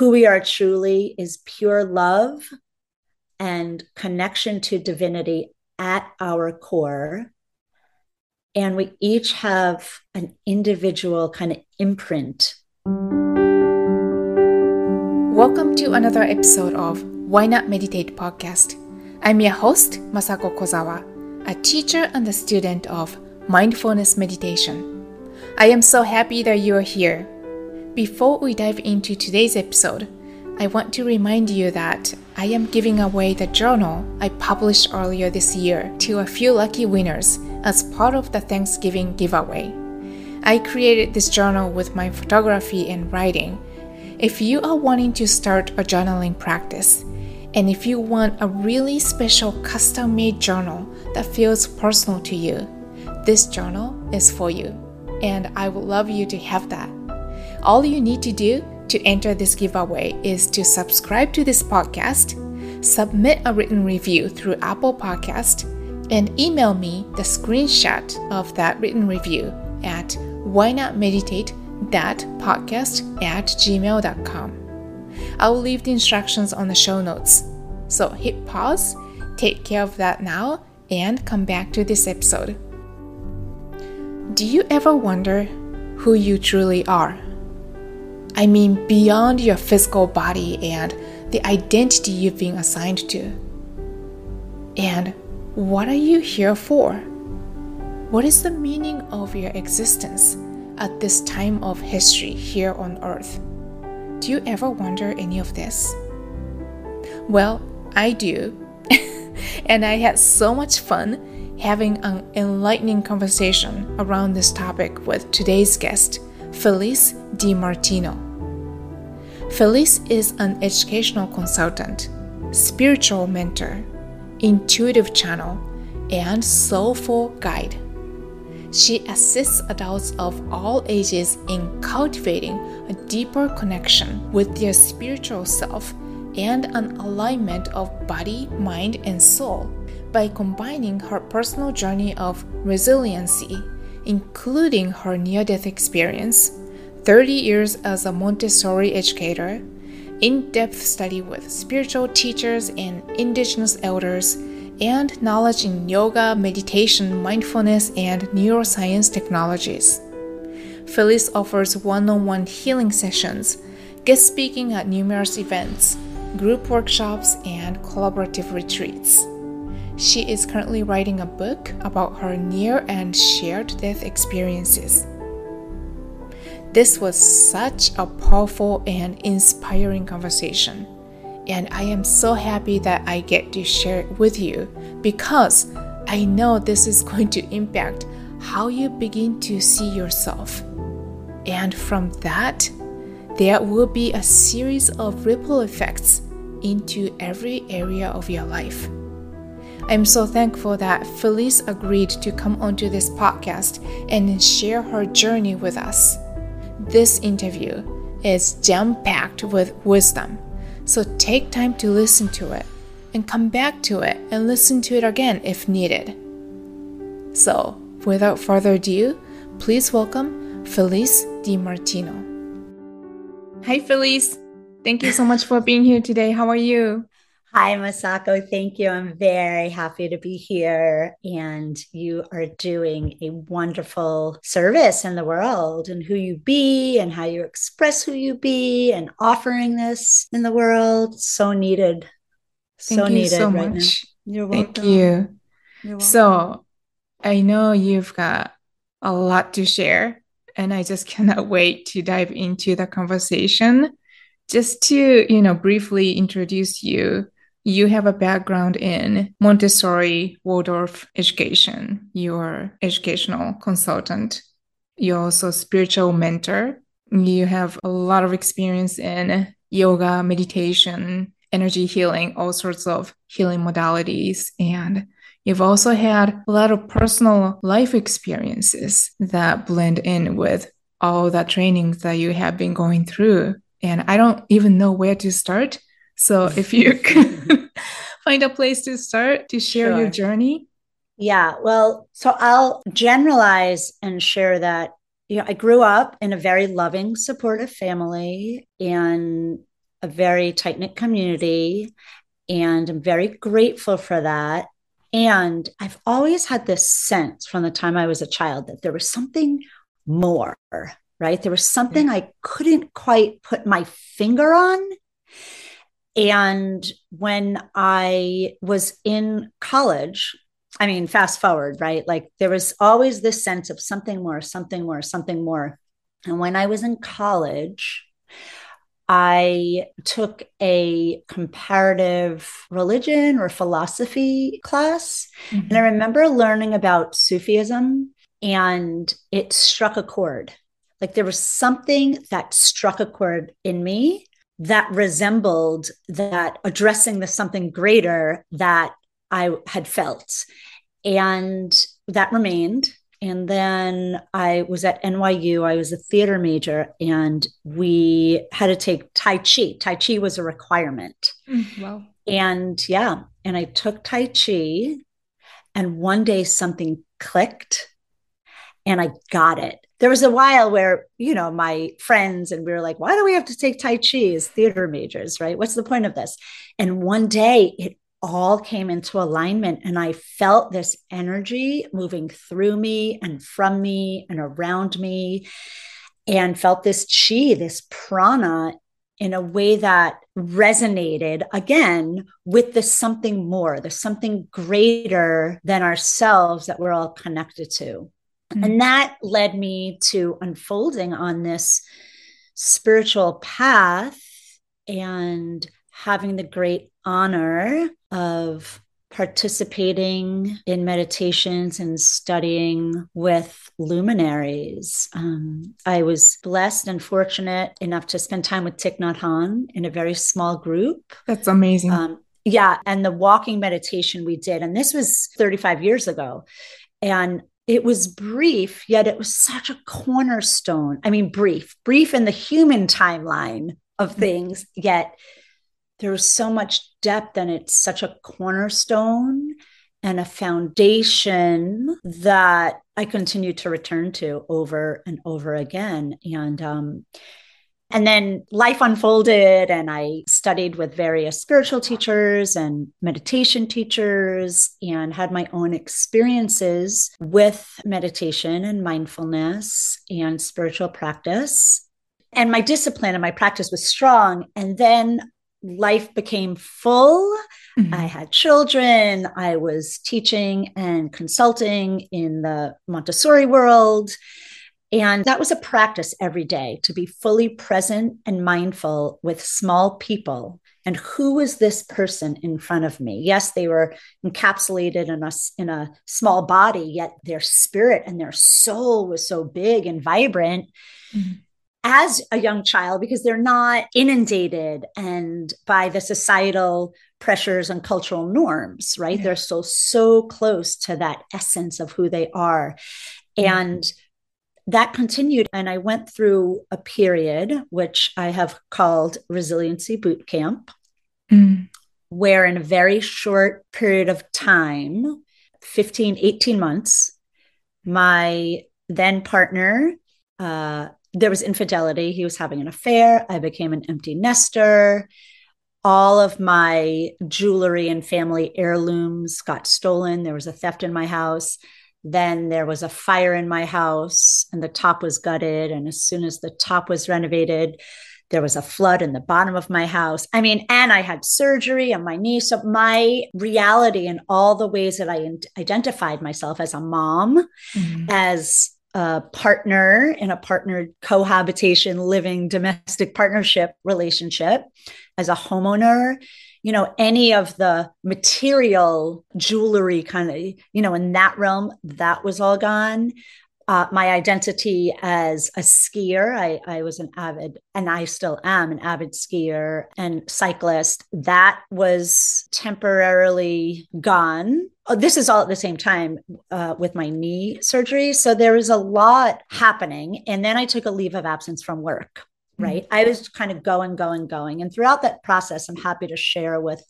who we are truly is pure love and connection to divinity at our core. And we each have an individual kind of imprint. Welcome to another episode of Why Not Meditate podcast. I'm your host, Masako Kozawa, a teacher and a student of mindfulness meditation. I am so happy that you are here. Before we dive into today's episode, I want to remind you that I am giving away the journal I published earlier this year to a few lucky winners as part of the Thanksgiving giveaway. I created this journal with my photography and writing. If you are wanting to start a journaling practice, and if you want a really special custom made journal that feels personal to you, this journal is for you, and I would love you to have that. All you need to do to enter this giveaway is to subscribe to this podcast, submit a written review through Apple Podcast, and email me the screenshot of that written review at why not meditate podcast at gmail.com. I will leave the instructions on the show notes. So hit pause, take care of that now, and come back to this episode. Do you ever wonder who you truly are? I mean, beyond your physical body and the identity you've been assigned to. And what are you here for? What is the meaning of your existence at this time of history here on earth? Do you ever wonder any of this? Well, I do. and I had so much fun having an enlightening conversation around this topic with today's guest, Felice DiMartino. Felice is an educational consultant, spiritual mentor, intuitive channel, and soulful guide. She assists adults of all ages in cultivating a deeper connection with their spiritual self and an alignment of body, mind, and soul by combining her personal journey of resiliency, including her near death experience, 30 years as a Montessori educator, in depth study with spiritual teachers and indigenous elders, and knowledge in yoga, meditation, mindfulness, and neuroscience technologies. Felice offers one on one healing sessions, guest speaking at numerous events, group workshops, and collaborative retreats. She is currently writing a book about her near and shared death experiences. This was such a powerful and inspiring conversation, and I am so happy that I get to share it with you because I know this is going to impact how you begin to see yourself. And from that, there will be a series of ripple effects into every area of your life. I'm so thankful that Felice agreed to come onto this podcast and share her journey with us. This interview is jam packed with wisdom, so take time to listen to it and come back to it and listen to it again if needed. So, without further ado, please welcome Felice DiMartino. Hi, Felice. Thank you so much for being here today. How are you? Hi, Masako. Thank you. I'm very happy to be here. And you are doing a wonderful service in the world and who you be and how you express who you be and offering this in the world. So needed. Thank so you needed so right much. Now. You're welcome. Thank you. Welcome. So I know you've got a lot to share, and I just cannot wait to dive into the conversation. Just to, you know, briefly introduce you you have a background in Montessori Waldorf education. You're educational consultant. You're also spiritual mentor. You have a lot of experience in yoga, meditation, energy healing, all sorts of healing modalities. And you've also had a lot of personal life experiences that blend in with all the trainings that you have been going through. And I don't even know where to start so if you can find a place to start to share sure. your journey. Yeah, well, so I'll generalize and share that you know, I grew up in a very loving, supportive family and a very tight knit community, and I'm very grateful for that. And I've always had this sense from the time I was a child that there was something more, right? There was something I couldn't quite put my finger on. And when I was in college, I mean, fast forward, right? Like there was always this sense of something more, something more, something more. And when I was in college, I took a comparative religion or philosophy class. Mm-hmm. And I remember learning about Sufism, and it struck a chord. Like there was something that struck a chord in me that resembled that addressing the something greater that I had felt. And that remained. And then I was at NYU. I was a theater major, and we had to take Tai Chi. Tai Chi was a requirement. Mm, wow. And yeah, and I took Tai Chi, and one day something clicked and I got it. There was a while where, you know, my friends and we were like, why do we have to take Tai Chi as theater majors, right? What's the point of this? And one day it all came into alignment and I felt this energy moving through me and from me and around me and felt this chi, this prana in a way that resonated again with the something more, the something greater than ourselves that we're all connected to. Mm-hmm. And that led me to unfolding on this spiritual path and having the great honor of participating in meditations and studying with luminaries. Um, I was blessed and fortunate enough to spend time with Thich Nhat Hanh in a very small group. That's amazing. Um, yeah. And the walking meditation we did, and this was 35 years ago. And it was brief, yet it was such a cornerstone. I mean, brief, brief in the human timeline of things, yet there was so much depth and it's such a cornerstone and a foundation that I continue to return to over and over again. And um, and then life unfolded, and I studied with various spiritual teachers and meditation teachers, and had my own experiences with meditation and mindfulness and spiritual practice. And my discipline and my practice was strong. And then life became full. Mm-hmm. I had children. I was teaching and consulting in the Montessori world. And that was a practice every day to be fully present and mindful with small people. And who was this person in front of me? Yes, they were encapsulated in a, in a small body, yet their spirit and their soul was so big and vibrant. Mm-hmm as a young child because they're not inundated and by the societal pressures and cultural norms right yeah. they're still so close to that essence of who they are mm-hmm. and that continued and i went through a period which i have called resiliency boot camp mm. where in a very short period of time 15 18 months my then partner uh, there was infidelity. He was having an affair. I became an empty nester. All of my jewelry and family heirlooms got stolen. There was a theft in my house. Then there was a fire in my house, and the top was gutted. And as soon as the top was renovated, there was a flood in the bottom of my house. I mean, and I had surgery on my knee. So my reality and all the ways that I identified myself as a mom, mm-hmm. as a partner in a partnered cohabitation living domestic partnership relationship as a homeowner you know any of the material jewelry kind of you know in that realm that was all gone uh, my identity as a skier. I, I was an avid, and I still am an avid skier and cyclist. That was temporarily gone. Oh, this is all at the same time uh, with my knee surgery. So there was a lot happening. And then I took a leave of absence from work. Right? Mm-hmm. I was kind of going, going, going. And throughout that process, I'm happy to share with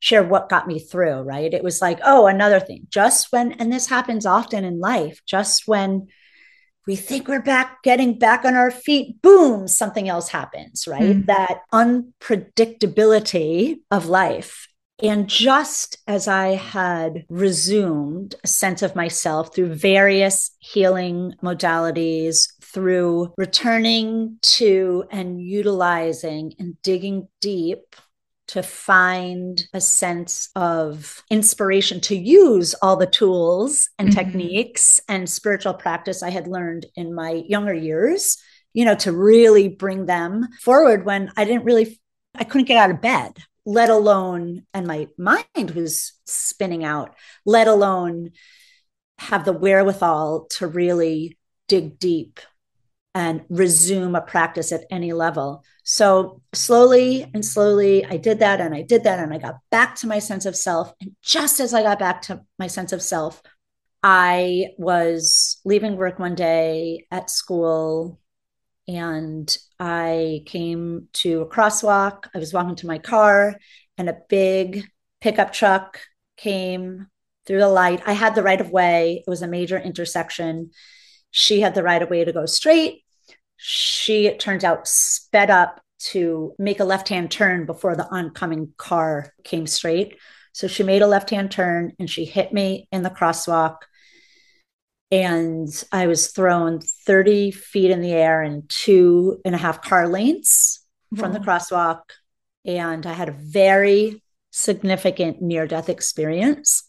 share what got me through, right? It was like, oh, another thing. Just when, and this happens often in life, just when we think we're back, getting back on our feet, boom, something else happens, right? Mm. That unpredictability of life. And just as I had resumed a sense of myself through various healing modalities, through returning to and utilizing and digging deep to find a sense of inspiration to use all the tools and mm-hmm. techniques and spiritual practice I had learned in my younger years, you know, to really bring them forward when I didn't really, I couldn't get out of bed, let alone, and my mind was spinning out, let alone have the wherewithal to really dig deep and resume a practice at any level. So slowly and slowly, I did that and I did that and I got back to my sense of self. And just as I got back to my sense of self, I was leaving work one day at school and I came to a crosswalk. I was walking to my car and a big pickup truck came through the light. I had the right of way, it was a major intersection. She had the right of way to go straight she, it turns out, sped up to make a left hand turn before the oncoming car came straight. So she made a left hand turn and she hit me in the crosswalk. And I was thrown 30 feet in the air in two and a half car lengths wow. from the crosswalk. And I had a very significant near death experience.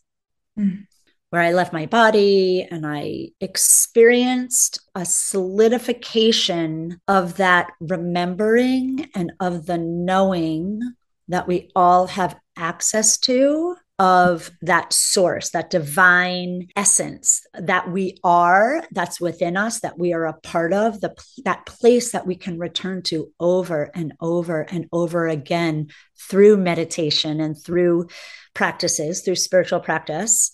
Mm where I left my body and I experienced a solidification of that remembering and of the knowing that we all have access to of that source, that divine essence that we are, that's within us, that we are a part of, the that place that we can return to over and over and over again through meditation and through practices, through spiritual practice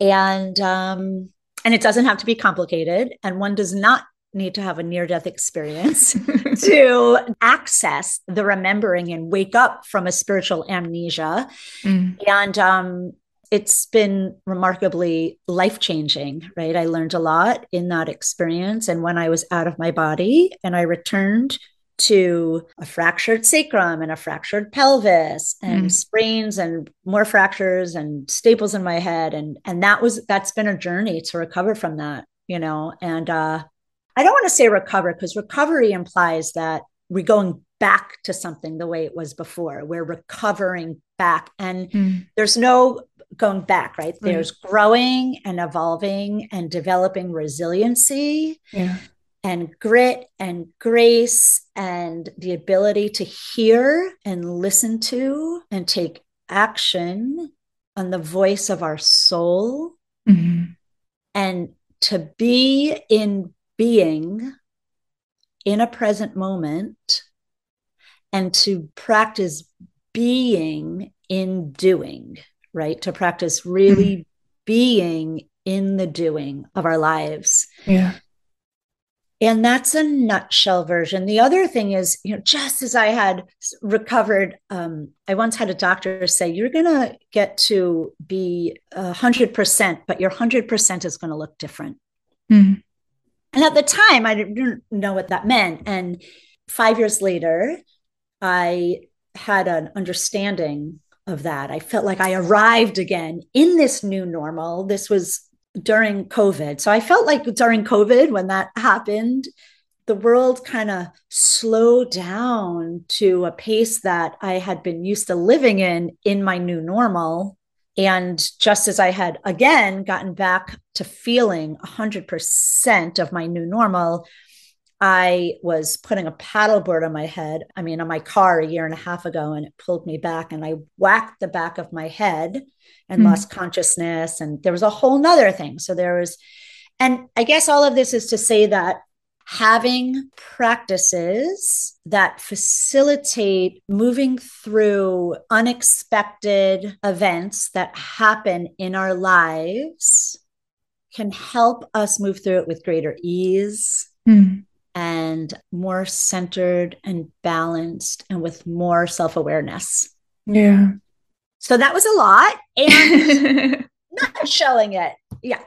and um, and it doesn't have to be complicated and one does not need to have a near death experience to access the remembering and wake up from a spiritual amnesia mm. and um, it's been remarkably life changing, right? I learned a lot in that experience. And when I was out of my body and I returned to a fractured sacrum and a fractured pelvis and mm. sprains and more fractures and staples in my head. And and that was that's been a journey to recover from that you know? And uh i don't want to say recover because recovery implies that we're going back to something the way it was before. We're recovering back. And mm. there's no going back right? right. There's growing and evolving and developing resiliency. Yeah and grit and grace and the ability to hear and listen to and take action on the voice of our soul mm-hmm. and to be in being in a present moment and to practice being in doing, right? To practice really mm-hmm. being in the doing of our lives. Yeah. And that's a nutshell version. The other thing is, you know, just as I had recovered, um, I once had a doctor say, You're going to get to be 100%, but your 100% is going to look different. Mm-hmm. And at the time, I didn't know what that meant. And five years later, I had an understanding of that. I felt like I arrived again in this new normal. This was during COVID. So I felt like during COVID, when that happened, the world kind of slowed down to a pace that I had been used to living in in my new normal. And just as I had again gotten back to feeling 100% of my new normal, I was putting a paddleboard on my head, I mean, on my car a year and a half ago, and it pulled me back, and I whacked the back of my head and mm-hmm. lost consciousness. And there was a whole nother thing. So there was, and I guess all of this is to say that having practices that facilitate moving through unexpected events that happen in our lives can help us move through it with greater ease. Mm and more centered and balanced and with more self awareness. Yeah. So that was a lot and not shelling it. Yeah.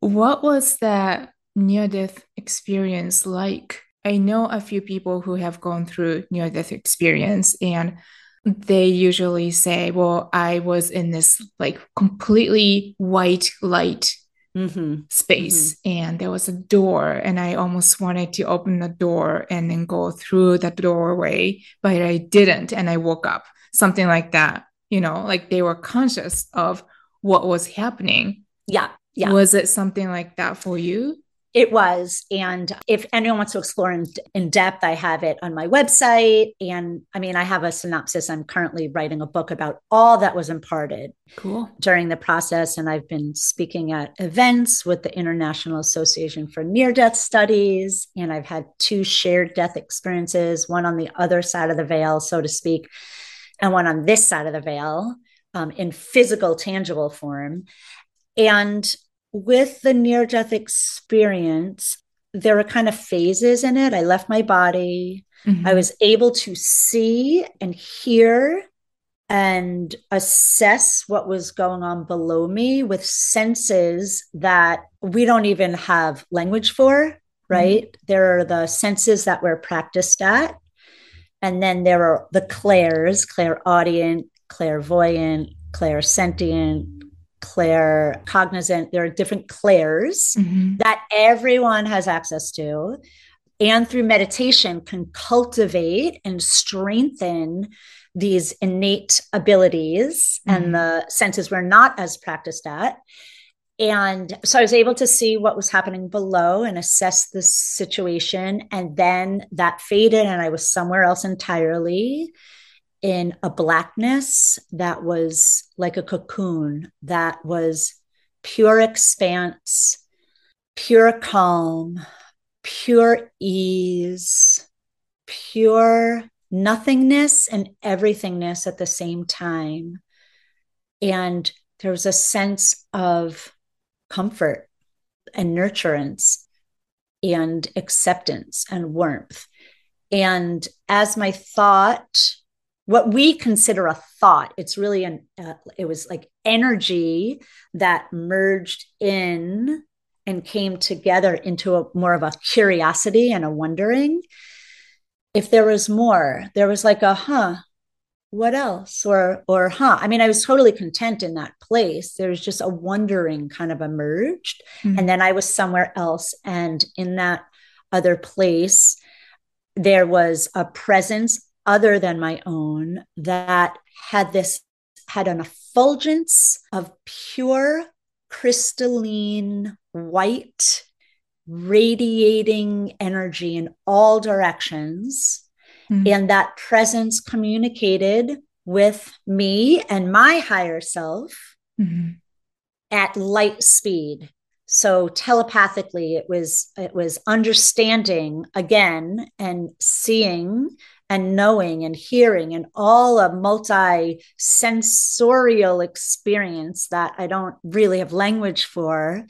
What was that near death experience like? I know a few people who have gone through near death experience and they usually say, Well, I was in this like completely white light mm-hmm. space mm-hmm. and there was a door and I almost wanted to open the door and then go through the doorway, but I didn't and I woke up. Something like that. You know, like they were conscious of what was happening. Yeah. Yeah. Was it something like that for you? It was. And if anyone wants to explore in, in, depth, I have it on my website. And I mean, I have a synopsis. I'm currently writing a book about all that was imparted cool. during the process. And I've been speaking at events with the International Association for Near Death Studies. And I've had two shared death experiences, one on the other side of the veil, so to speak, and one on this side of the veil um, in physical, tangible form. And with the near death experience, there were kind of phases in it. I left my body. Mm-hmm. I was able to see and hear and assess what was going on below me with senses that we don't even have language for, right? Mm-hmm. There are the senses that we're practiced at. And then there are the clairs, clairaudient, clairvoyant, clairsentient, clair cognizant there are different clairs mm-hmm. that everyone has access to and through meditation can cultivate and strengthen these innate abilities mm-hmm. and the senses we're not as practiced at and so I was able to see what was happening below and assess the situation. And then that faded, and I was somewhere else entirely in a blackness that was like a cocoon, that was pure expanse, pure calm, pure ease, pure nothingness and everythingness at the same time. And there was a sense of comfort and nurturance and acceptance and warmth. And as my thought what we consider a thought it's really an uh, it was like energy that merged in and came together into a more of a curiosity and a wondering. If there was more there was like a huh what else? Or or huh. I mean i was totally content in that place. There was just a wondering kind of emerged. Mm-hmm. and then i was somewhere else. And in that other place there was a presence other than my own that had this had an effulgence of pure crystalline white radiating energy in all directions mm-hmm. and that presence communicated with me and my higher self mm-hmm. at light speed so telepathically it was it was understanding again and seeing and knowing and hearing and all a multi sensorial experience that I don't really have language for.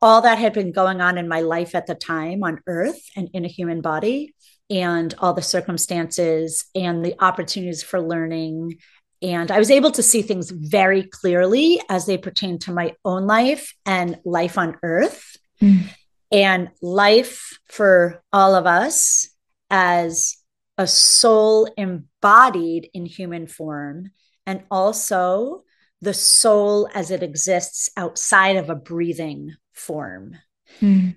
All that had been going on in my life at the time on earth and in a human body, and all the circumstances and the opportunities for learning. And I was able to see things very clearly as they pertain to my own life and life on earth. Mm. And life for all of us as a soul embodied in human form, and also the soul as it exists outside of a breathing form. Mm.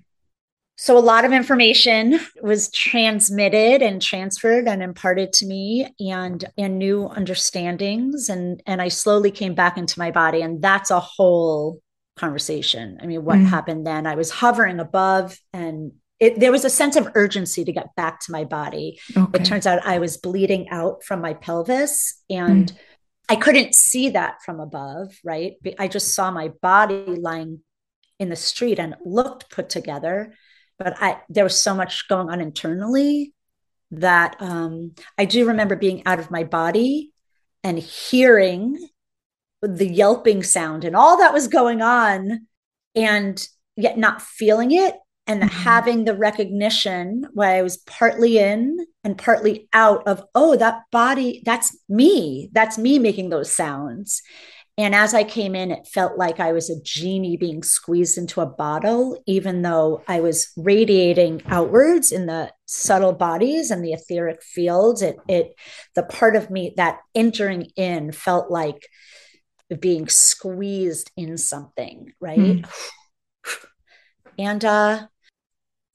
So, a lot of information was transmitted and transferred and imparted to me, and and new understandings, and and I slowly came back into my body, and that's a whole conversation. I mean, what mm. happened then? I was hovering above and it, there was a sense of urgency to get back to my body. Okay. It turns out I was bleeding out from my pelvis and mm. I couldn't see that from above, right? I just saw my body lying in the street and looked put together, but I there was so much going on internally that um, I do remember being out of my body and hearing the yelping sound and all that was going on and yet not feeling it and mm-hmm. having the recognition why I was partly in and partly out of, oh, that body, that's me. That's me making those sounds. And as I came in, it felt like I was a genie being squeezed into a bottle, even though I was radiating outwards in the subtle bodies and the etheric fields. It, it, the part of me that entering in felt like being squeezed in something, right? Mm. And uh,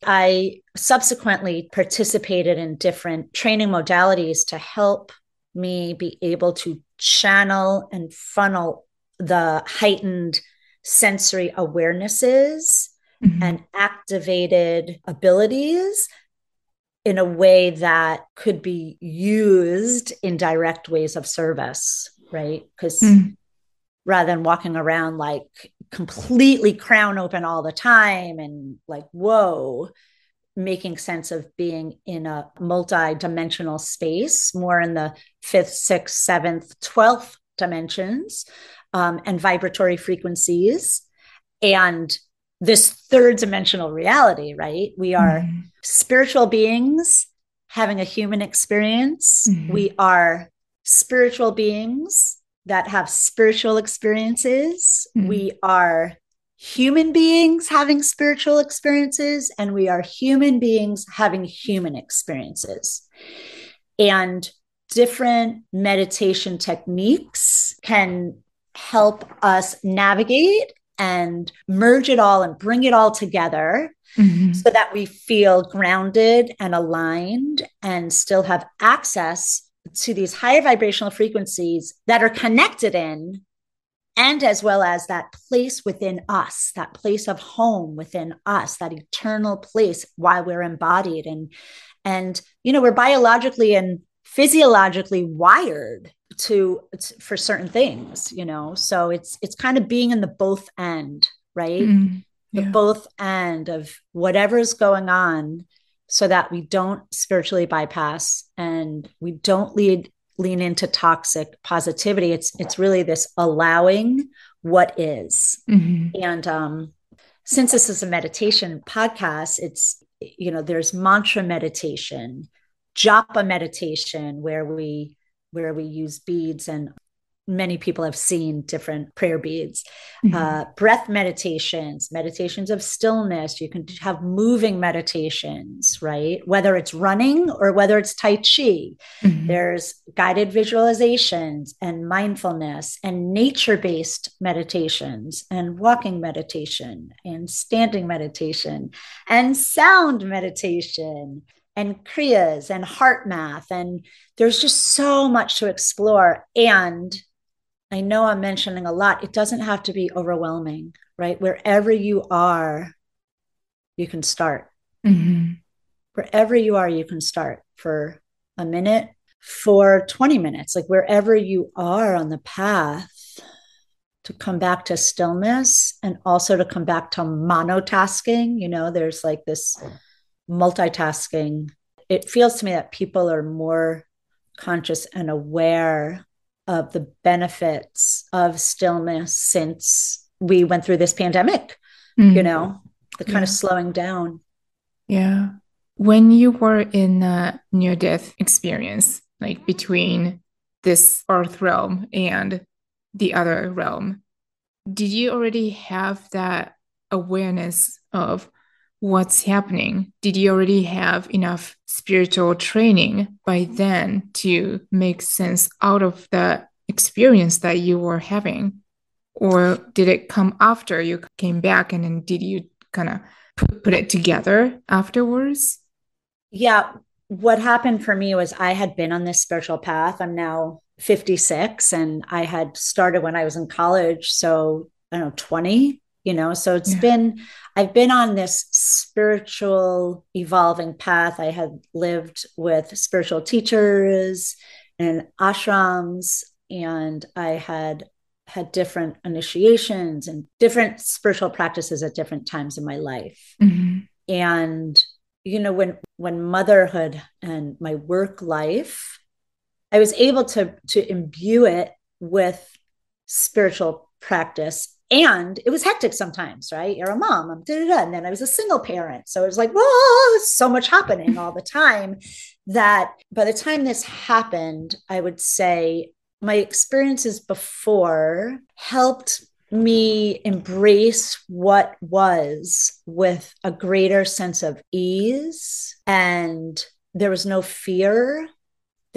I subsequently participated in different training modalities to help me be able to channel and funnel the heightened sensory awarenesses mm-hmm. and activated abilities in a way that could be used in direct ways of service, right? Because mm. rather than walking around like completely crown open all the time and like, whoa, making sense of being in a multi-dimensional space more in the fifth sixth seventh 12th dimensions um, and vibratory frequencies and this third dimensional reality right we are mm-hmm. spiritual beings having a human experience mm-hmm. we are spiritual beings that have spiritual experiences mm-hmm. we are human beings having spiritual experiences and we are human beings having human experiences. And different meditation techniques can help us navigate and merge it all and bring it all together mm-hmm. so that we feel grounded and aligned and still have access to these higher vibrational frequencies that are connected in and as well as that place within us, that place of home within us, that eternal place while we're embodied. And, and, you know, we're biologically and physiologically wired to, for certain things, you know, so it's, it's kind of being in the both end, right? Mm, yeah. The both end of whatever's going on so that we don't spiritually bypass and we don't lead lean into toxic positivity it's it's really this allowing what is. Mm-hmm. and um since this is a meditation podcast it's you know there's mantra meditation japa meditation where we where we use beads and many people have seen different prayer beads, mm-hmm. uh, breath meditations, meditations of stillness. You can have moving meditations, right? Whether it's running or whether it's Tai Chi. Mm-hmm. There's guided visualizations and mindfulness and nature based meditations and walking meditation and standing meditation and sound meditation and kriyas and HeartMath and there's just so much to explore and I know I'm mentioning a lot. It doesn't have to be overwhelming, right? Wherever you are, you can start. Mm-hmm. Wherever you are, you can start for a minute, for 20 minutes, like wherever you are on the path to come back to stillness and also to come back to monotasking. You know, there's like this multitasking. It feels to me that people are more conscious and aware of the benefits of stillness since we went through this pandemic, mm-hmm. you know, the kind yeah. of slowing down. Yeah. When you were in a near death experience, like between this earth realm and the other realm, did you already have that awareness of what's happening? Did you already have enough spiritual training by then to make sense out of the experience that you were having? Or did it come after you came back and then did you kind of put, it together afterwards? Yeah. What happened for me was I had been on this spiritual path. I'm now 56 and I had started when I was in college. So I don't know, 20 you know so it's yeah. been i've been on this spiritual evolving path i had lived with spiritual teachers and ashrams and i had had different initiations and different spiritual practices at different times in my life mm-hmm. and you know when when motherhood and my work life i was able to to imbue it with spiritual practice and it was hectic sometimes, right? You're a mom, I'm and then I was a single parent. So it was like, whoa, so much happening all the time that by the time this happened, I would say my experiences before helped me embrace what was with a greater sense of ease and there was no fear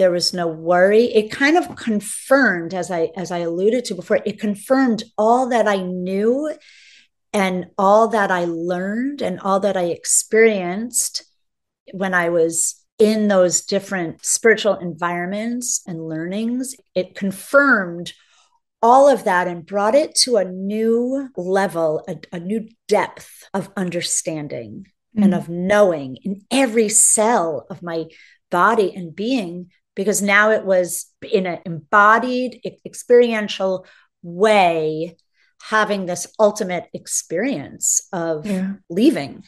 there was no worry it kind of confirmed as i as i alluded to before it confirmed all that i knew and all that i learned and all that i experienced when i was in those different spiritual environments and learnings it confirmed all of that and brought it to a new level, a, a new depth of understanding mm. and of knowing in every cell of my body and being, because now it was in an embodied, experiential way having this ultimate experience of yeah. leaving,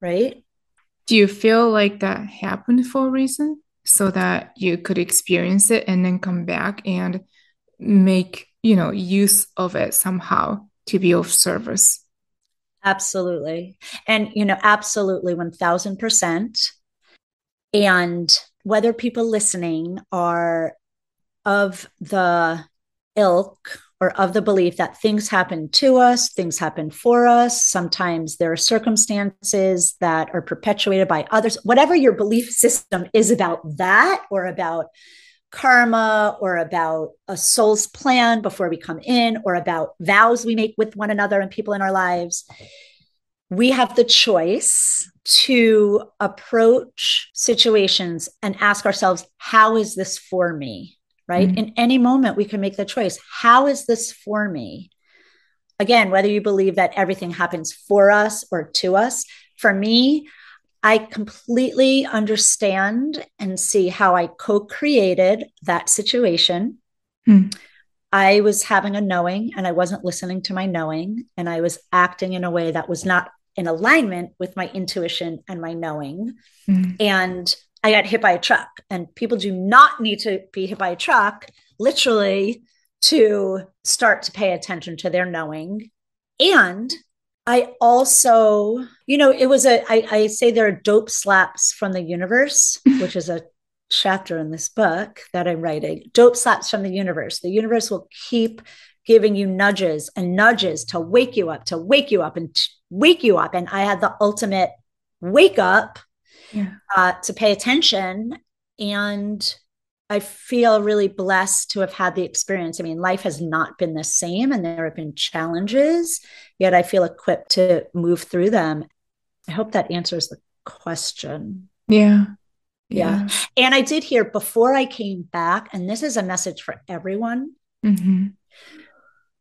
right? Do you feel like that happened for a reason so that you could experience it and then come back and make you know use of it somehow to be of service absolutely and you know absolutely 1000% and whether people listening are of the ilk or of the belief that things happen to us, things happen for us. Sometimes there are circumstances that are perpetuated by others. Whatever your belief system is about that or about karma or about a soul's plan before we come in or about vows we make with one another and people in our lives we have the choice to approach situations and ask ourselves how is this for me right mm-hmm. in any moment we can make the choice how is this for me again whether you believe that everything happens for us or to us for me I completely understand and see how I co created that situation. Hmm. I was having a knowing and I wasn't listening to my knowing, and I was acting in a way that was not in alignment with my intuition and my knowing. Hmm. And I got hit by a truck, and people do not need to be hit by a truck, literally, to start to pay attention to their knowing. And I also, you know, it was a. I, I say there are dope slaps from the universe, which is a chapter in this book that I'm writing. Dope slaps from the universe. The universe will keep giving you nudges and nudges to wake you up, to wake you up and wake you up. And I had the ultimate wake up yeah. uh, to pay attention. And I feel really blessed to have had the experience. I mean, life has not been the same and there have been challenges, yet I feel equipped to move through them. I hope that answers the question. Yeah. Yeah. yeah. And I did hear before I came back, and this is a message for everyone. Mm-hmm.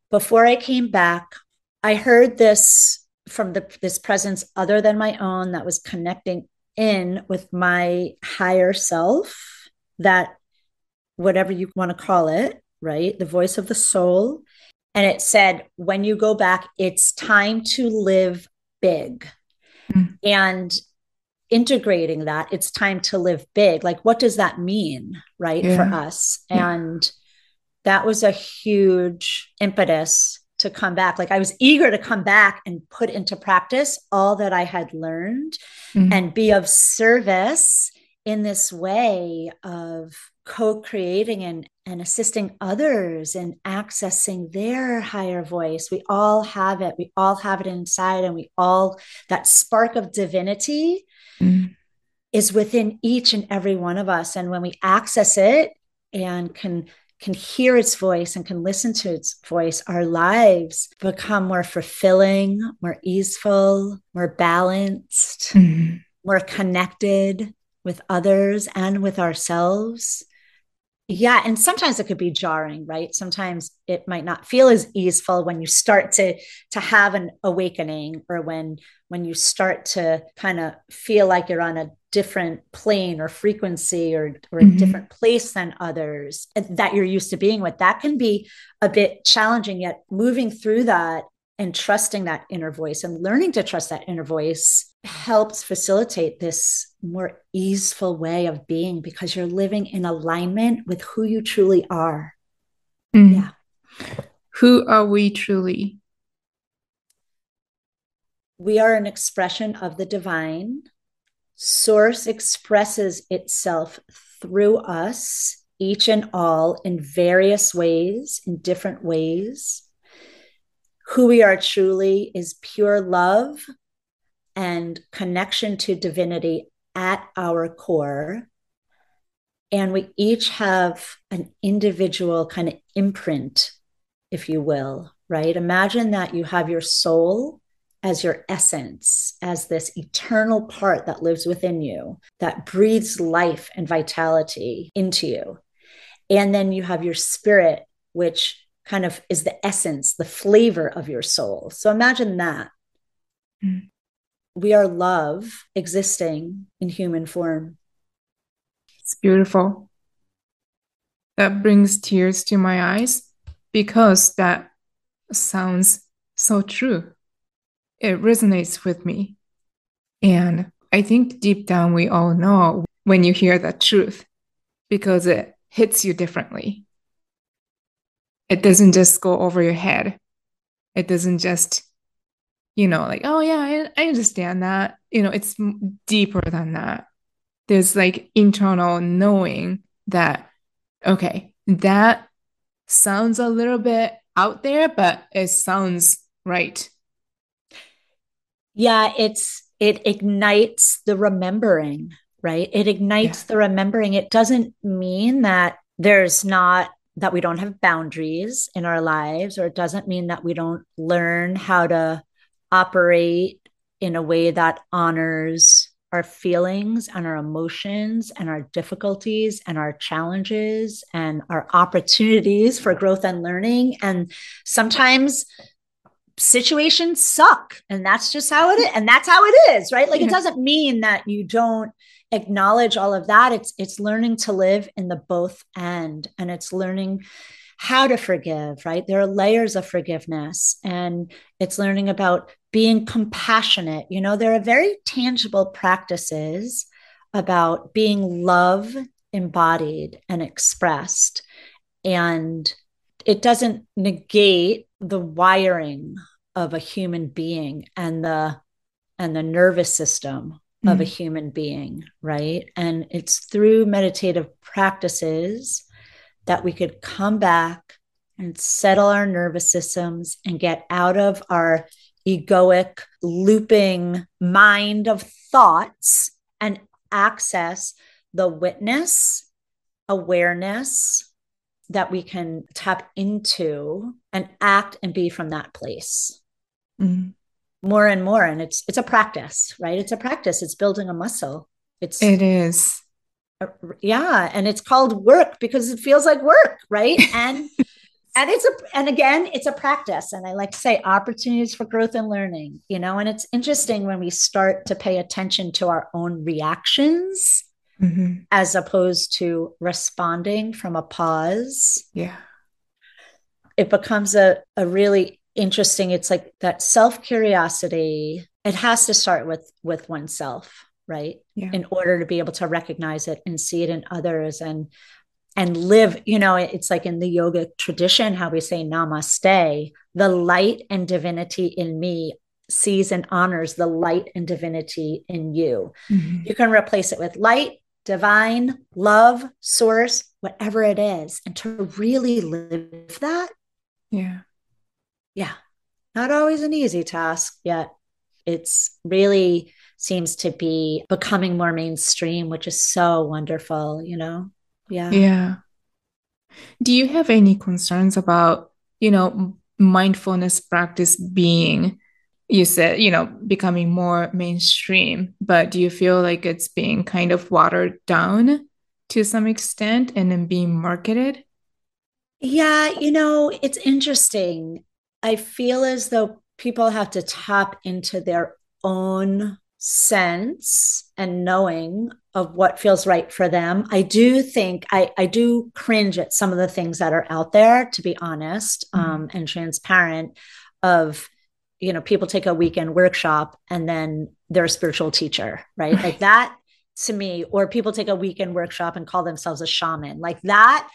Before I came back, I heard this from the this presence other than my own that was connecting in with my higher self that whatever you want to call it, right? The voice of the soul. And it said, when you go back, it's time to live big. Mm. And integrating that, it's time to live big. Like, what does that mean, right, yeah. for us? Yeah. And that was a huge impetus to come back. Like, I was eager to come back and put into practice all that I had learned mm. and be of service in this way of co-creating and, and assisting others in accessing their higher voice we all have it we all have it inside and we all that spark of divinity mm. is within each and every one of us and when we access it and can can hear its voice and can listen to its voice our lives become more fulfilling more easeful more balanced mm. more connected with others and with ourselves yeah and sometimes it could be jarring right sometimes it might not feel as easeful when you start to to have an awakening or when when you start to kind of feel like you're on a different plane or frequency or or mm-hmm. a different place than others that you're used to being with that can be a bit challenging yet moving through that and trusting that inner voice and learning to trust that inner voice helps facilitate this more easeful way of being because you're living in alignment with who you truly are. Mm. Yeah. Who are we truly? We are an expression of the divine. Source expresses itself through us each and all in various ways, in different ways. Who we are truly is pure love and connection to divinity at our core. And we each have an individual kind of imprint, if you will, right? Imagine that you have your soul as your essence, as this eternal part that lives within you, that breathes life and vitality into you. And then you have your spirit, which kind of is the essence, the flavor of your soul. So imagine that. Mm. We are love existing in human form. It's beautiful. That brings tears to my eyes because that sounds so true it resonates with me. And I think deep down, we all know when you hear that truth because it hits you differently. It doesn't just go over your head. It doesn't just, you know, like, oh, yeah, I, I understand that. You know, it's deeper than that. There's like internal knowing that, okay, that sounds a little bit out there, but it sounds right yeah it's it ignites the remembering right it ignites yeah. the remembering it doesn't mean that there's not that we don't have boundaries in our lives or it doesn't mean that we don't learn how to operate in a way that honors our feelings and our emotions and our difficulties and our challenges and our opportunities for growth and learning. And sometimes situations suck and that's just how it is and that's how it is right? Like it doesn't mean that you don't acknowledge all of that. It's it's learning to live in the both end and it's learning how to forgive right there are layers of forgiveness and it's learning about being compassionate you know there are very tangible practices about being love embodied and expressed and it doesn't negate the wiring of a human being and the and the nervous system mm. of a mm. human being right and it's through meditative practices that we could come back and settle our nervous systems and get out of our egoic looping mind of thoughts and access the witness awareness that we can tap into and act and be from that place. Mm-hmm. more and more. And it's it's a practice right? It's a practice. It's building a muscle. It's it is yeah and it's called work because it feels like work right and and it's a and again it's a practice and i like to say opportunities for growth and learning you know and it's interesting when we start to pay attention to our own reactions mm-hmm. as opposed to responding from a pause. Yeah. It becomes a, a really interesting, it's like that self curiosity. It has to start with with oneself, right? Yeah. In order to be able to recognize it and see it in others and and live, you know, it's like in the yoga tradition, how we say namaste, the light and divinity in me sees and honors the light and divinity in you. Mm-hmm. You can replace it with light, divine, love, source, whatever it is, and to really live that. Yeah. Yeah. Not always an easy task, yet it's really seems to be becoming more mainstream, which is so wonderful, you know? Yeah. Yeah. Do you have any concerns about, you know, mindfulness practice being you said you know becoming more mainstream but do you feel like it's being kind of watered down to some extent and then being marketed yeah you know it's interesting i feel as though people have to tap into their own sense and knowing of what feels right for them. I do think i i do cringe at some of the things that are out there to be honest mm-hmm. um, and transparent of you know people take a weekend workshop and then they're a spiritual teacher right? Like that to me or people take a weekend workshop and call themselves a shaman. Like that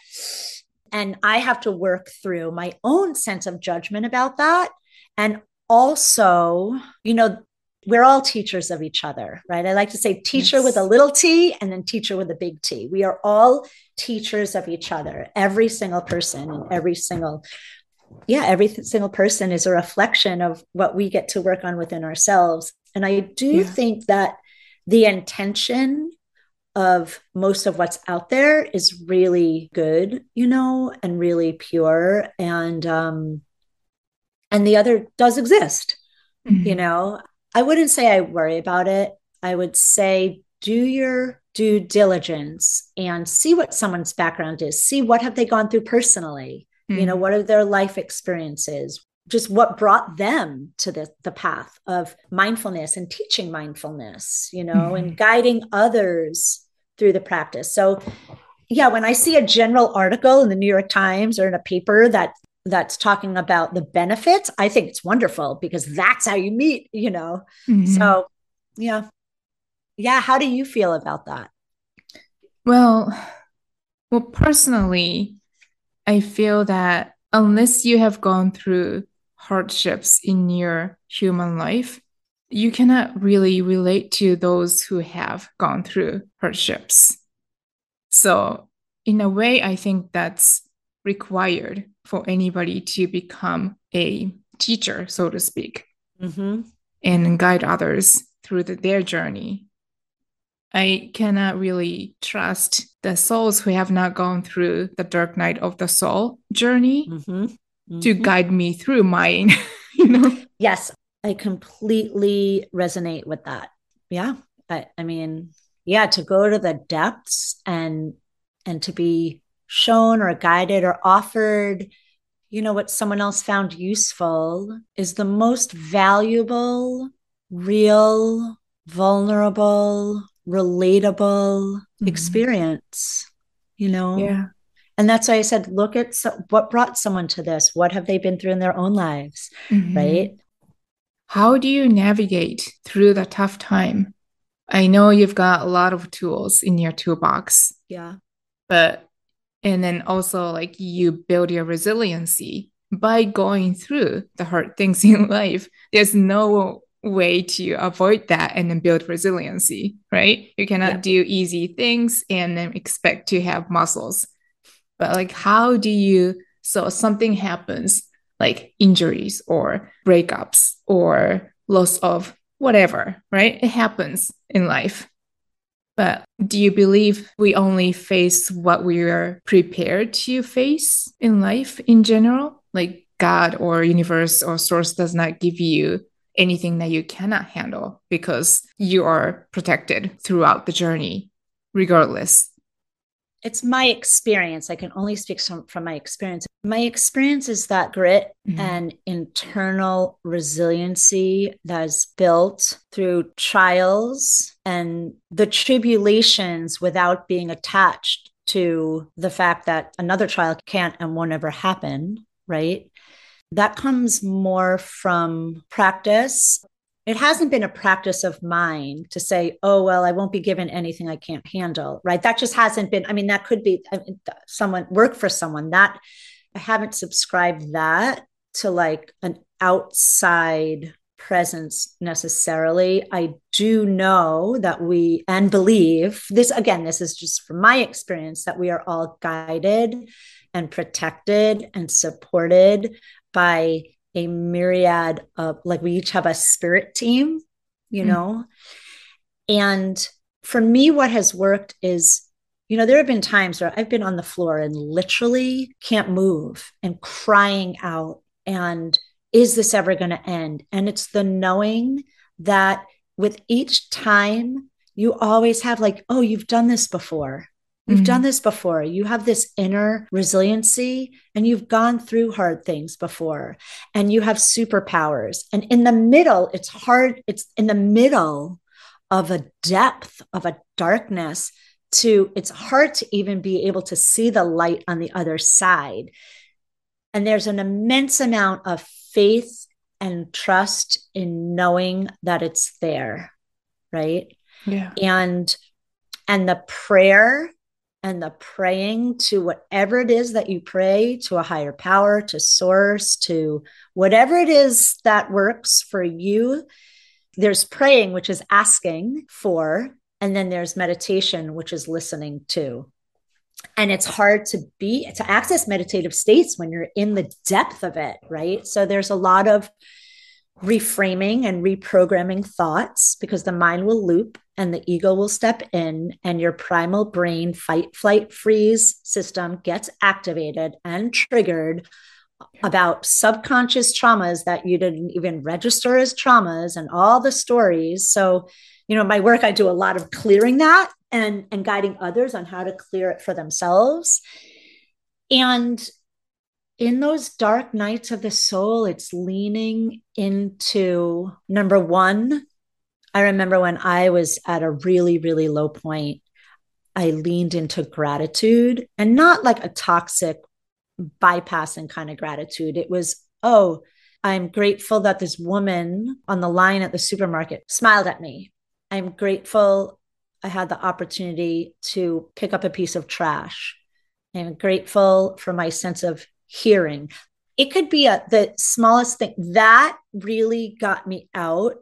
and i have to work through my own sense of judgment about that. And also you know we're all teachers of each other, right? I like to say teacher yes. with a little t and then teacher with a big T. We are all teachers of each other, every single person and every single yeah, every single person is a reflection of what we get to work on within ourselves. And I do yeah. think that the intention of most of what's out there is really good, you know, and really pure. And um and the other does exist, mm-hmm. you know. I wouldn't say I worry about it. I would say do your due diligence and see what someone's background is. See what have they gone through personally mm-hmm. you know mm-hmm. what are their life experiences just what brought them to the, the path of mindfulness and teaching mindfulness you know mm-hmm. and guiding others through the practice so yeah when i see a general article in the new york times or in a paper that that's talking about the benefits i think it's wonderful because that's how you meet you know mm-hmm. so yeah yeah how do you feel about that well well personally I feel that unless you have gone through hardships in your human life, you cannot really relate to those who have gone through hardships. So, in a way, I think that's required for anybody to become a teacher, so to speak, mm-hmm. and guide others through the, their journey. I cannot really trust the souls who have not gone through the dark night of the soul journey mm-hmm. Mm-hmm. to guide me through mine. you know? Yes, I completely resonate with that. Yeah. I, I mean, yeah, to go to the depths and and to be shown or guided or offered you know what someone else found useful is the most valuable real vulnerable relatable mm-hmm. experience, you know? Yeah. And that's why I said, look at so, what brought someone to this. What have they been through in their own lives? Mm-hmm. Right. How do you navigate through the tough time? I know you've got a lot of tools in your toolbox. Yeah. But, and then also like you build your resiliency by going through the hard things in life. There's no way to avoid that and then build resiliency, right? You cannot yeah. do easy things and then expect to have muscles. But like, how do you, so something happens like injuries or breakups or loss of whatever, right? It happens in life. But do you believe we only face what we are prepared to face in life in general? Like God or universe or source does not give you anything that you cannot handle because you are protected throughout the journey, regardless. It's my experience. I can only speak from, from my experience. My experience is that grit mm-hmm. and internal resiliency that is built through trials and the tribulations without being attached to the fact that another trial can't and won't ever happen, right? that comes more from practice. It hasn't been a practice of mine to say, oh, well, I won't be given anything I can't handle, right? That just hasn't been, I mean, that could be I mean, someone work for someone that I haven't subscribed that to like an outside presence necessarily. I do know that we and believe this again, this is just from my experience that we are all guided and protected and supported by a myriad of like we each have a spirit team, you mm know. And for me, what has worked is, you know, there have been times where I've been on the floor and literally can't move and crying out. And is this ever going to end? And it's the knowing that with each time, you always have like, oh, you've done this before. You've mm-hmm. done this before. You have this inner resiliency and you've gone through hard things before and you have superpowers. And in the middle, it's hard, it's in the middle of a depth of a darkness to it's hard to even be able to see the light on the other side. And there's an immense amount of faith and trust in knowing that it's there, right? Yeah. And and the prayer and the praying to whatever it is that you pray to a higher power, to source, to whatever it is that works for you. there's praying, which is asking for, and then there's meditation, which is listening to. And it's hard to be to access meditative states when you're in the depth of it, right? So there's a lot of reframing and reprogramming thoughts because the mind will loop and the ego will step in and your primal brain fight flight freeze system gets activated and triggered about subconscious traumas that you didn't even register as traumas and all the stories so you know my work i do a lot of clearing that and and guiding others on how to clear it for themselves and in those dark nights of the soul, it's leaning into number one. I remember when I was at a really, really low point, I leaned into gratitude and not like a toxic, bypassing kind of gratitude. It was, oh, I'm grateful that this woman on the line at the supermarket smiled at me. I'm grateful I had the opportunity to pick up a piece of trash. I'm grateful for my sense of hearing. It could be a, the smallest thing that really got me out,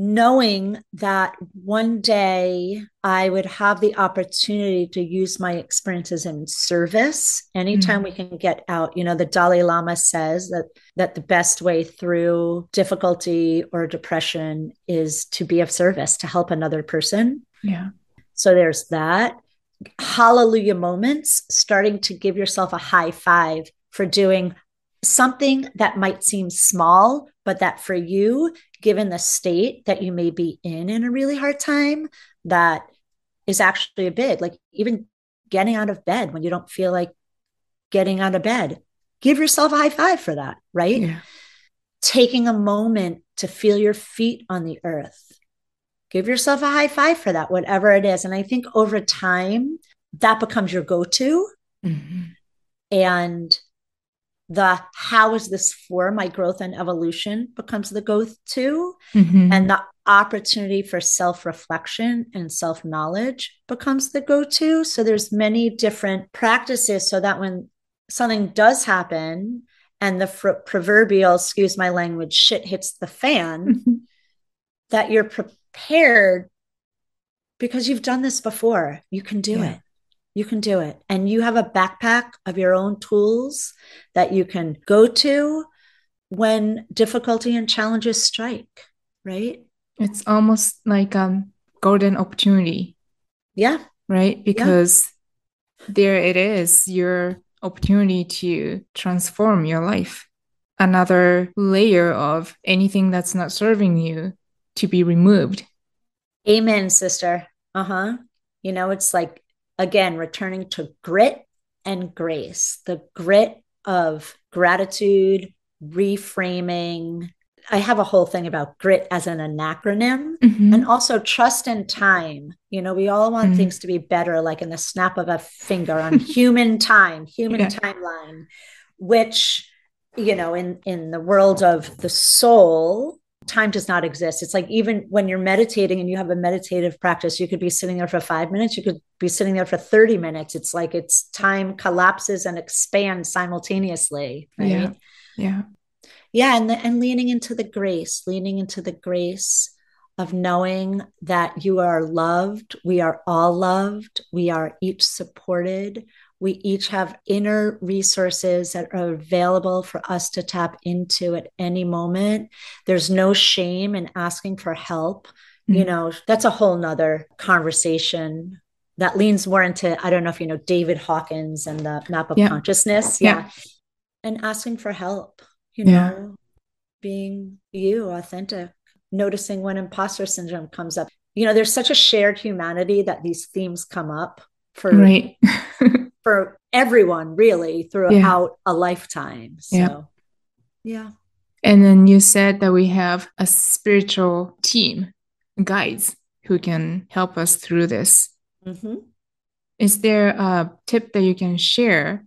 knowing that one day I would have the opportunity to use my experiences in service. Anytime mm-hmm. we can get out, you know, the Dalai Lama says that that the best way through difficulty or depression is to be of service, to help another person. Yeah. So there's that hallelujah moments, starting to give yourself a high five for doing something that might seem small, but that for you, given the state that you may be in in a really hard time, that is actually a big, like even getting out of bed when you don't feel like getting out of bed. Give yourself a high five for that, right? Yeah. Taking a moment to feel your feet on the earth give yourself a high five for that, whatever it is. And I think over time, that becomes your go to. Mm-hmm. And the how is this for my growth and evolution becomes the go to. Mm-hmm. And the opportunity for self reflection and self knowledge becomes the go to. So there's many different practices so that when something does happen, and the fr- proverbial, excuse my language, shit hits the fan, mm-hmm. that you're prepared because you've done this before. You can do yeah. it. You can do it. And you have a backpack of your own tools that you can go to when difficulty and challenges strike, right? It's almost like a golden opportunity. Yeah. Right? Because yeah. there it is, your opportunity to transform your life. Another layer of anything that's not serving you to be removed. Amen, sister. Uh huh. You know, it's like, again, returning to grit and grace, the grit of gratitude, reframing. I have a whole thing about grit as an acronym mm-hmm. and also trust and time. You know, we all want mm-hmm. things to be better, like in the snap of a finger on human time, human yeah. timeline, which, you know, in, in the world of the soul, time does not exist. It's like even when you're meditating and you have a meditative practice, you could be sitting there for five minutes, you could be sitting there for 30 minutes. It's like it's time collapses and expands simultaneously. Right. Yeah. Yeah. Yeah. And, the, and leaning into the grace, leaning into the grace of knowing that you are loved. We are all loved. We are each supported. We each have inner resources that are available for us to tap into at any moment. There's no shame in asking for help. Mm-hmm. You know, that's a whole nother conversation that leans more into, I don't know if you know David Hawkins and the map of yeah. consciousness. Yeah. yeah. And asking for help, you know, being you, authentic, noticing when imposter syndrome comes up. You know, there's such a shared humanity that these themes come up for right. for everyone really throughout yeah. a lifetime. So, yeah. yeah. And then you said that we have a spiritual team, guides who can help us through this. Mm-hmm. Is there a tip that you can share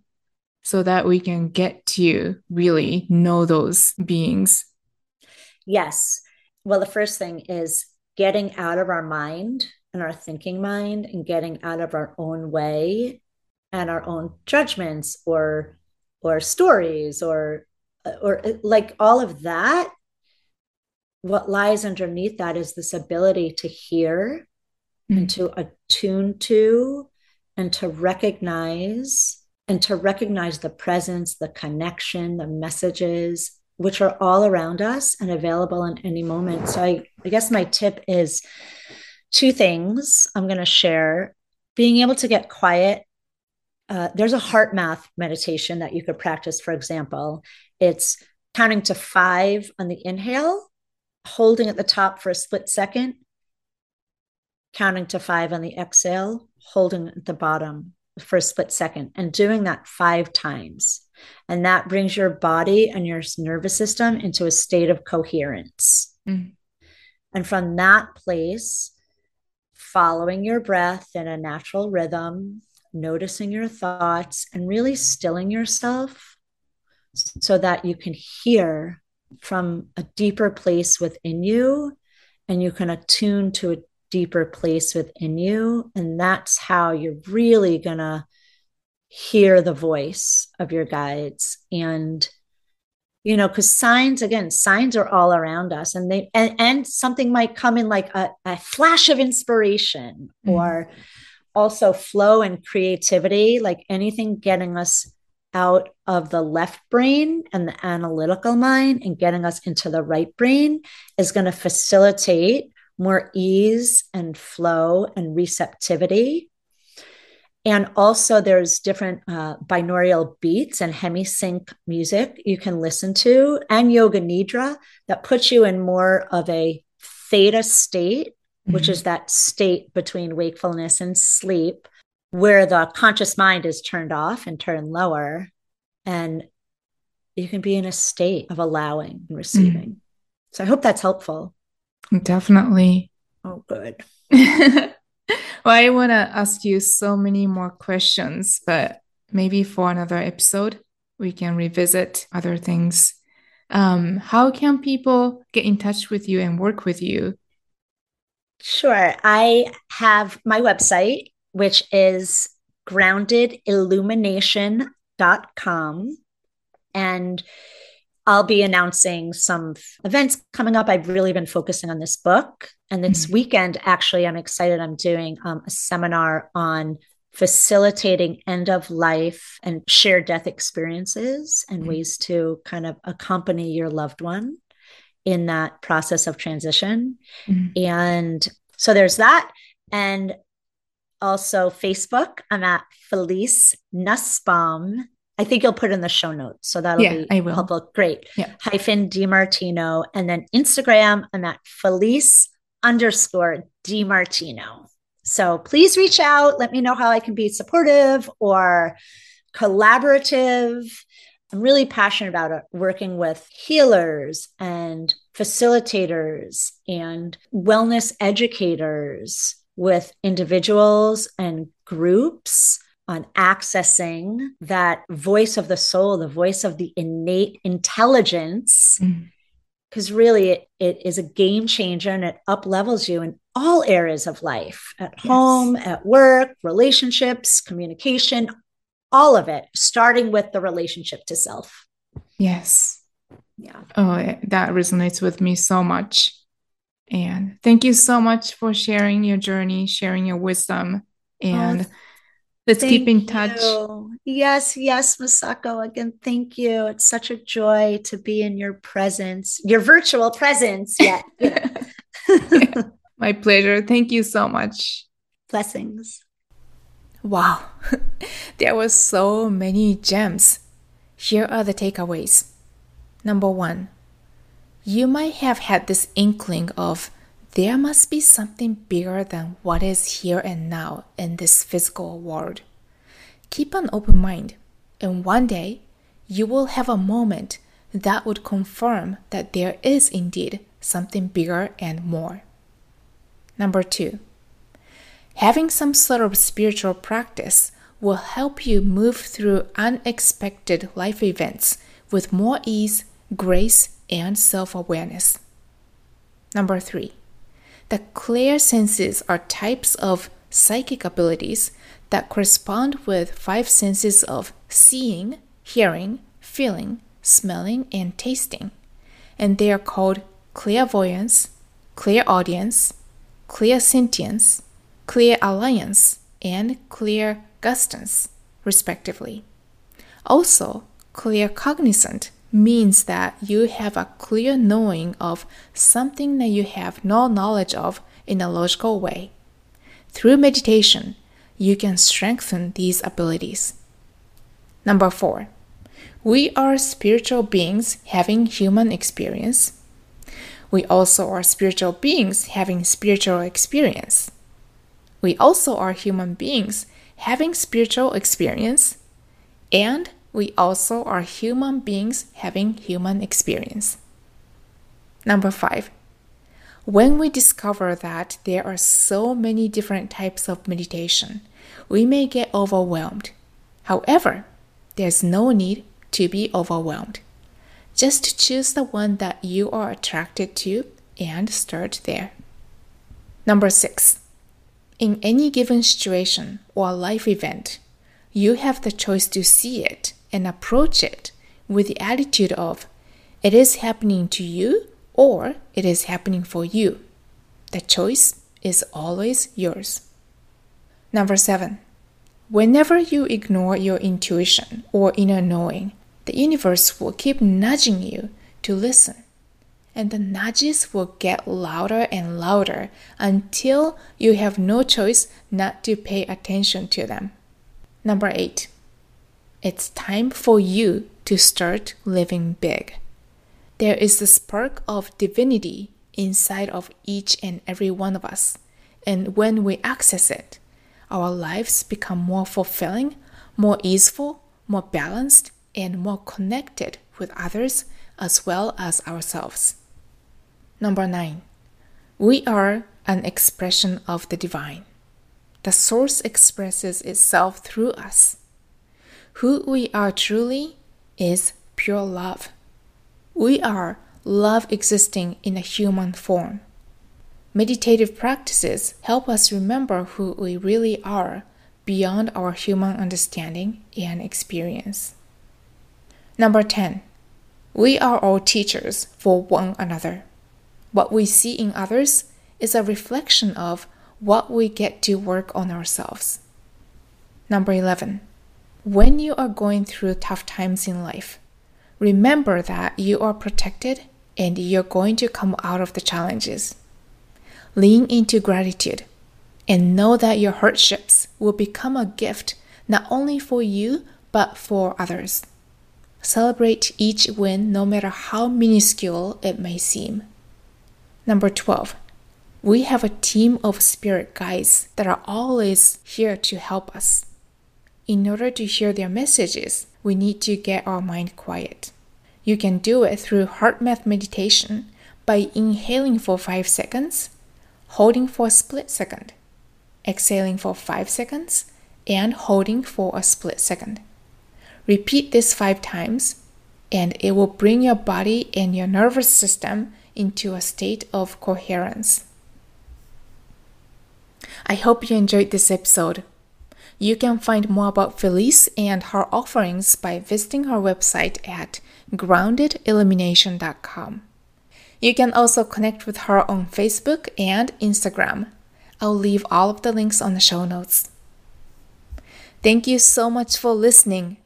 so that we can get to really know those beings? Yes. Well, the first thing is getting out of our mind and our thinking mind and getting out of our own way and our own judgments or or stories or or like all of that what lies underneath that is this ability to hear mm. and to attune to and to recognize and to recognize the presence, the connection, the messages, which are all around us and available in any moment. So I, I guess my tip is two things I'm going to share being able to get quiet. Uh, there's a HeartMath meditation that you could practice, for example. It's counting to five on the inhale, holding at the top for a split second, counting to five on the exhale, holding at the bottom for a split second, and doing that five times. And that brings your body and your nervous system into a state of coherence. Mm. And from that place, following your breath in a natural rhythm, noticing your thoughts, and really stilling yourself so that you can hear from a deeper place within you and you can attune to a deeper place within you. And that's how you're really going to hear the voice of your guides and you know because signs again signs are all around us and they and, and something might come in like a, a flash of inspiration mm-hmm. or also flow and creativity like anything getting us out of the left brain and the analytical mind and getting us into the right brain is going to facilitate more ease and flow and receptivity. And also, there's different uh, binaural beats and hemisync music you can listen to, and yoga nidra that puts you in more of a theta state, mm-hmm. which is that state between wakefulness and sleep, where the conscious mind is turned off and turned lower. And you can be in a state of allowing and receiving. Mm-hmm. So I hope that's helpful. Definitely. Oh, good. well, I want to ask you so many more questions, but maybe for another episode, we can revisit other things. Um, how can people get in touch with you and work with you? Sure. I have my website, which is groundedillumination.com. And I'll be announcing some events coming up. I've really been focusing on this book. And this mm-hmm. weekend, actually, I'm excited. I'm doing um, a seminar on facilitating end of life and shared death experiences and mm-hmm. ways to kind of accompany your loved one in that process of transition. Mm-hmm. And so there's that. And also Facebook, I'm at Felice Nussbaum I think you'll put in the show notes. So that'll yeah, be I will. helpful. Great. Yeah. Hyphen DiMartino. And then Instagram, I'm at Felice underscore DiMartino. So please reach out. Let me know how I can be supportive or collaborative. I'm really passionate about it, working with healers and facilitators and wellness educators with individuals and groups on accessing that voice of the soul, the voice of the innate intelligence. Because mm. really, it, it is a game changer and it up levels you in all areas of life at yes. home, at work, relationships, communication, all of it, starting with the relationship to self. Yes. Yeah. Oh, eh, that resonates with me so much. And thank you so much for sharing your journey, sharing your wisdom, oh, and oh, Let's keep in touch. You. Yes, yes, Masako. Again, thank you. It's such a joy to be in your presence, your virtual presence. Yeah. My pleasure. Thank you so much. Blessings. Wow. there were so many gems. Here are the takeaways. Number one, you might have had this inkling of there must be something bigger than what is here and now in this physical world. Keep an open mind, and one day you will have a moment that would confirm that there is indeed something bigger and more. Number two, having some sort of spiritual practice will help you move through unexpected life events with more ease, grace, and self awareness. Number three, the clear senses are types of psychic abilities that correspond with five senses of seeing, hearing, feeling, smelling, and tasting. And they are called clairvoyance, clairaudience, clairsentience, clairalience, and clairgustance, respectively. Also, claircognizant means that you have a clear knowing of something that you have no knowledge of in a logical way. Through meditation, you can strengthen these abilities. Number four, we are spiritual beings having human experience. We also are spiritual beings having spiritual experience. We also are human beings having spiritual experience. And we also are human beings having human experience. Number five, when we discover that there are so many different types of meditation, we may get overwhelmed. However, there's no need to be overwhelmed. Just choose the one that you are attracted to and start there. Number six, in any given situation or life event, you have the choice to see it and approach it with the attitude of, it is happening to you or it is happening for you. The choice is always yours. Number seven, whenever you ignore your intuition or inner knowing, the universe will keep nudging you to listen. And the nudges will get louder and louder until you have no choice not to pay attention to them. Number eight, it's time for you to start living big. There is a spark of divinity inside of each and every one of us. And when we access it, our lives become more fulfilling, more easeful, more balanced, and more connected with others as well as ourselves. Number nine, we are an expression of the divine. The source expresses itself through us. Who we are truly is pure love. We are love existing in a human form. Meditative practices help us remember who we really are beyond our human understanding and experience. Number 10. We are all teachers for one another. What we see in others is a reflection of what we get to work on ourselves. Number 11. When you are going through tough times in life, remember that you are protected and you're going to come out of the challenges. Lean into gratitude and know that your hardships will become a gift not only for you but for others. Celebrate each win, no matter how minuscule it may seem. Number 12. We have a team of spirit guides that are always here to help us. In order to hear their messages, we need to get our mind quiet. You can do it through HeartMath meditation by inhaling for 5 seconds, holding for a split second, exhaling for 5 seconds, and holding for a split second. Repeat this five times, and it will bring your body and your nervous system into a state of coherence. I hope you enjoyed this episode. You can find more about Felice and her offerings by visiting her website at groundedillumination.com. You can also connect with her on Facebook and Instagram. I'll leave all of the links on the show notes. Thank you so much for listening.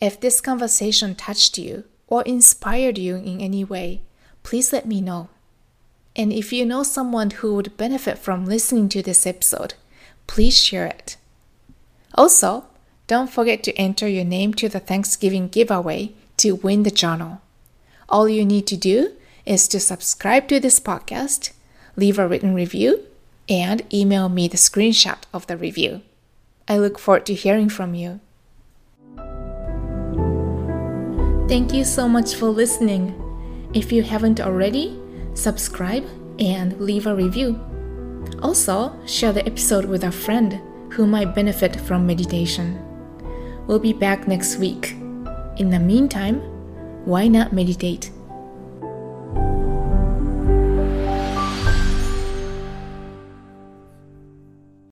If this conversation touched you or inspired you in any way, please let me know. And if you know someone who would benefit from listening to this episode, please share it. Also, don't forget to enter your name to the Thanksgiving giveaway to win the journal. All you need to do is to subscribe to this podcast, leave a written review, and email me the screenshot of the review. I look forward to hearing from you. Thank you so much for listening. If you haven't already, subscribe and leave a review. Also, share the episode with a friend who might benefit from meditation. We'll be back next week. In the meantime, why not meditate?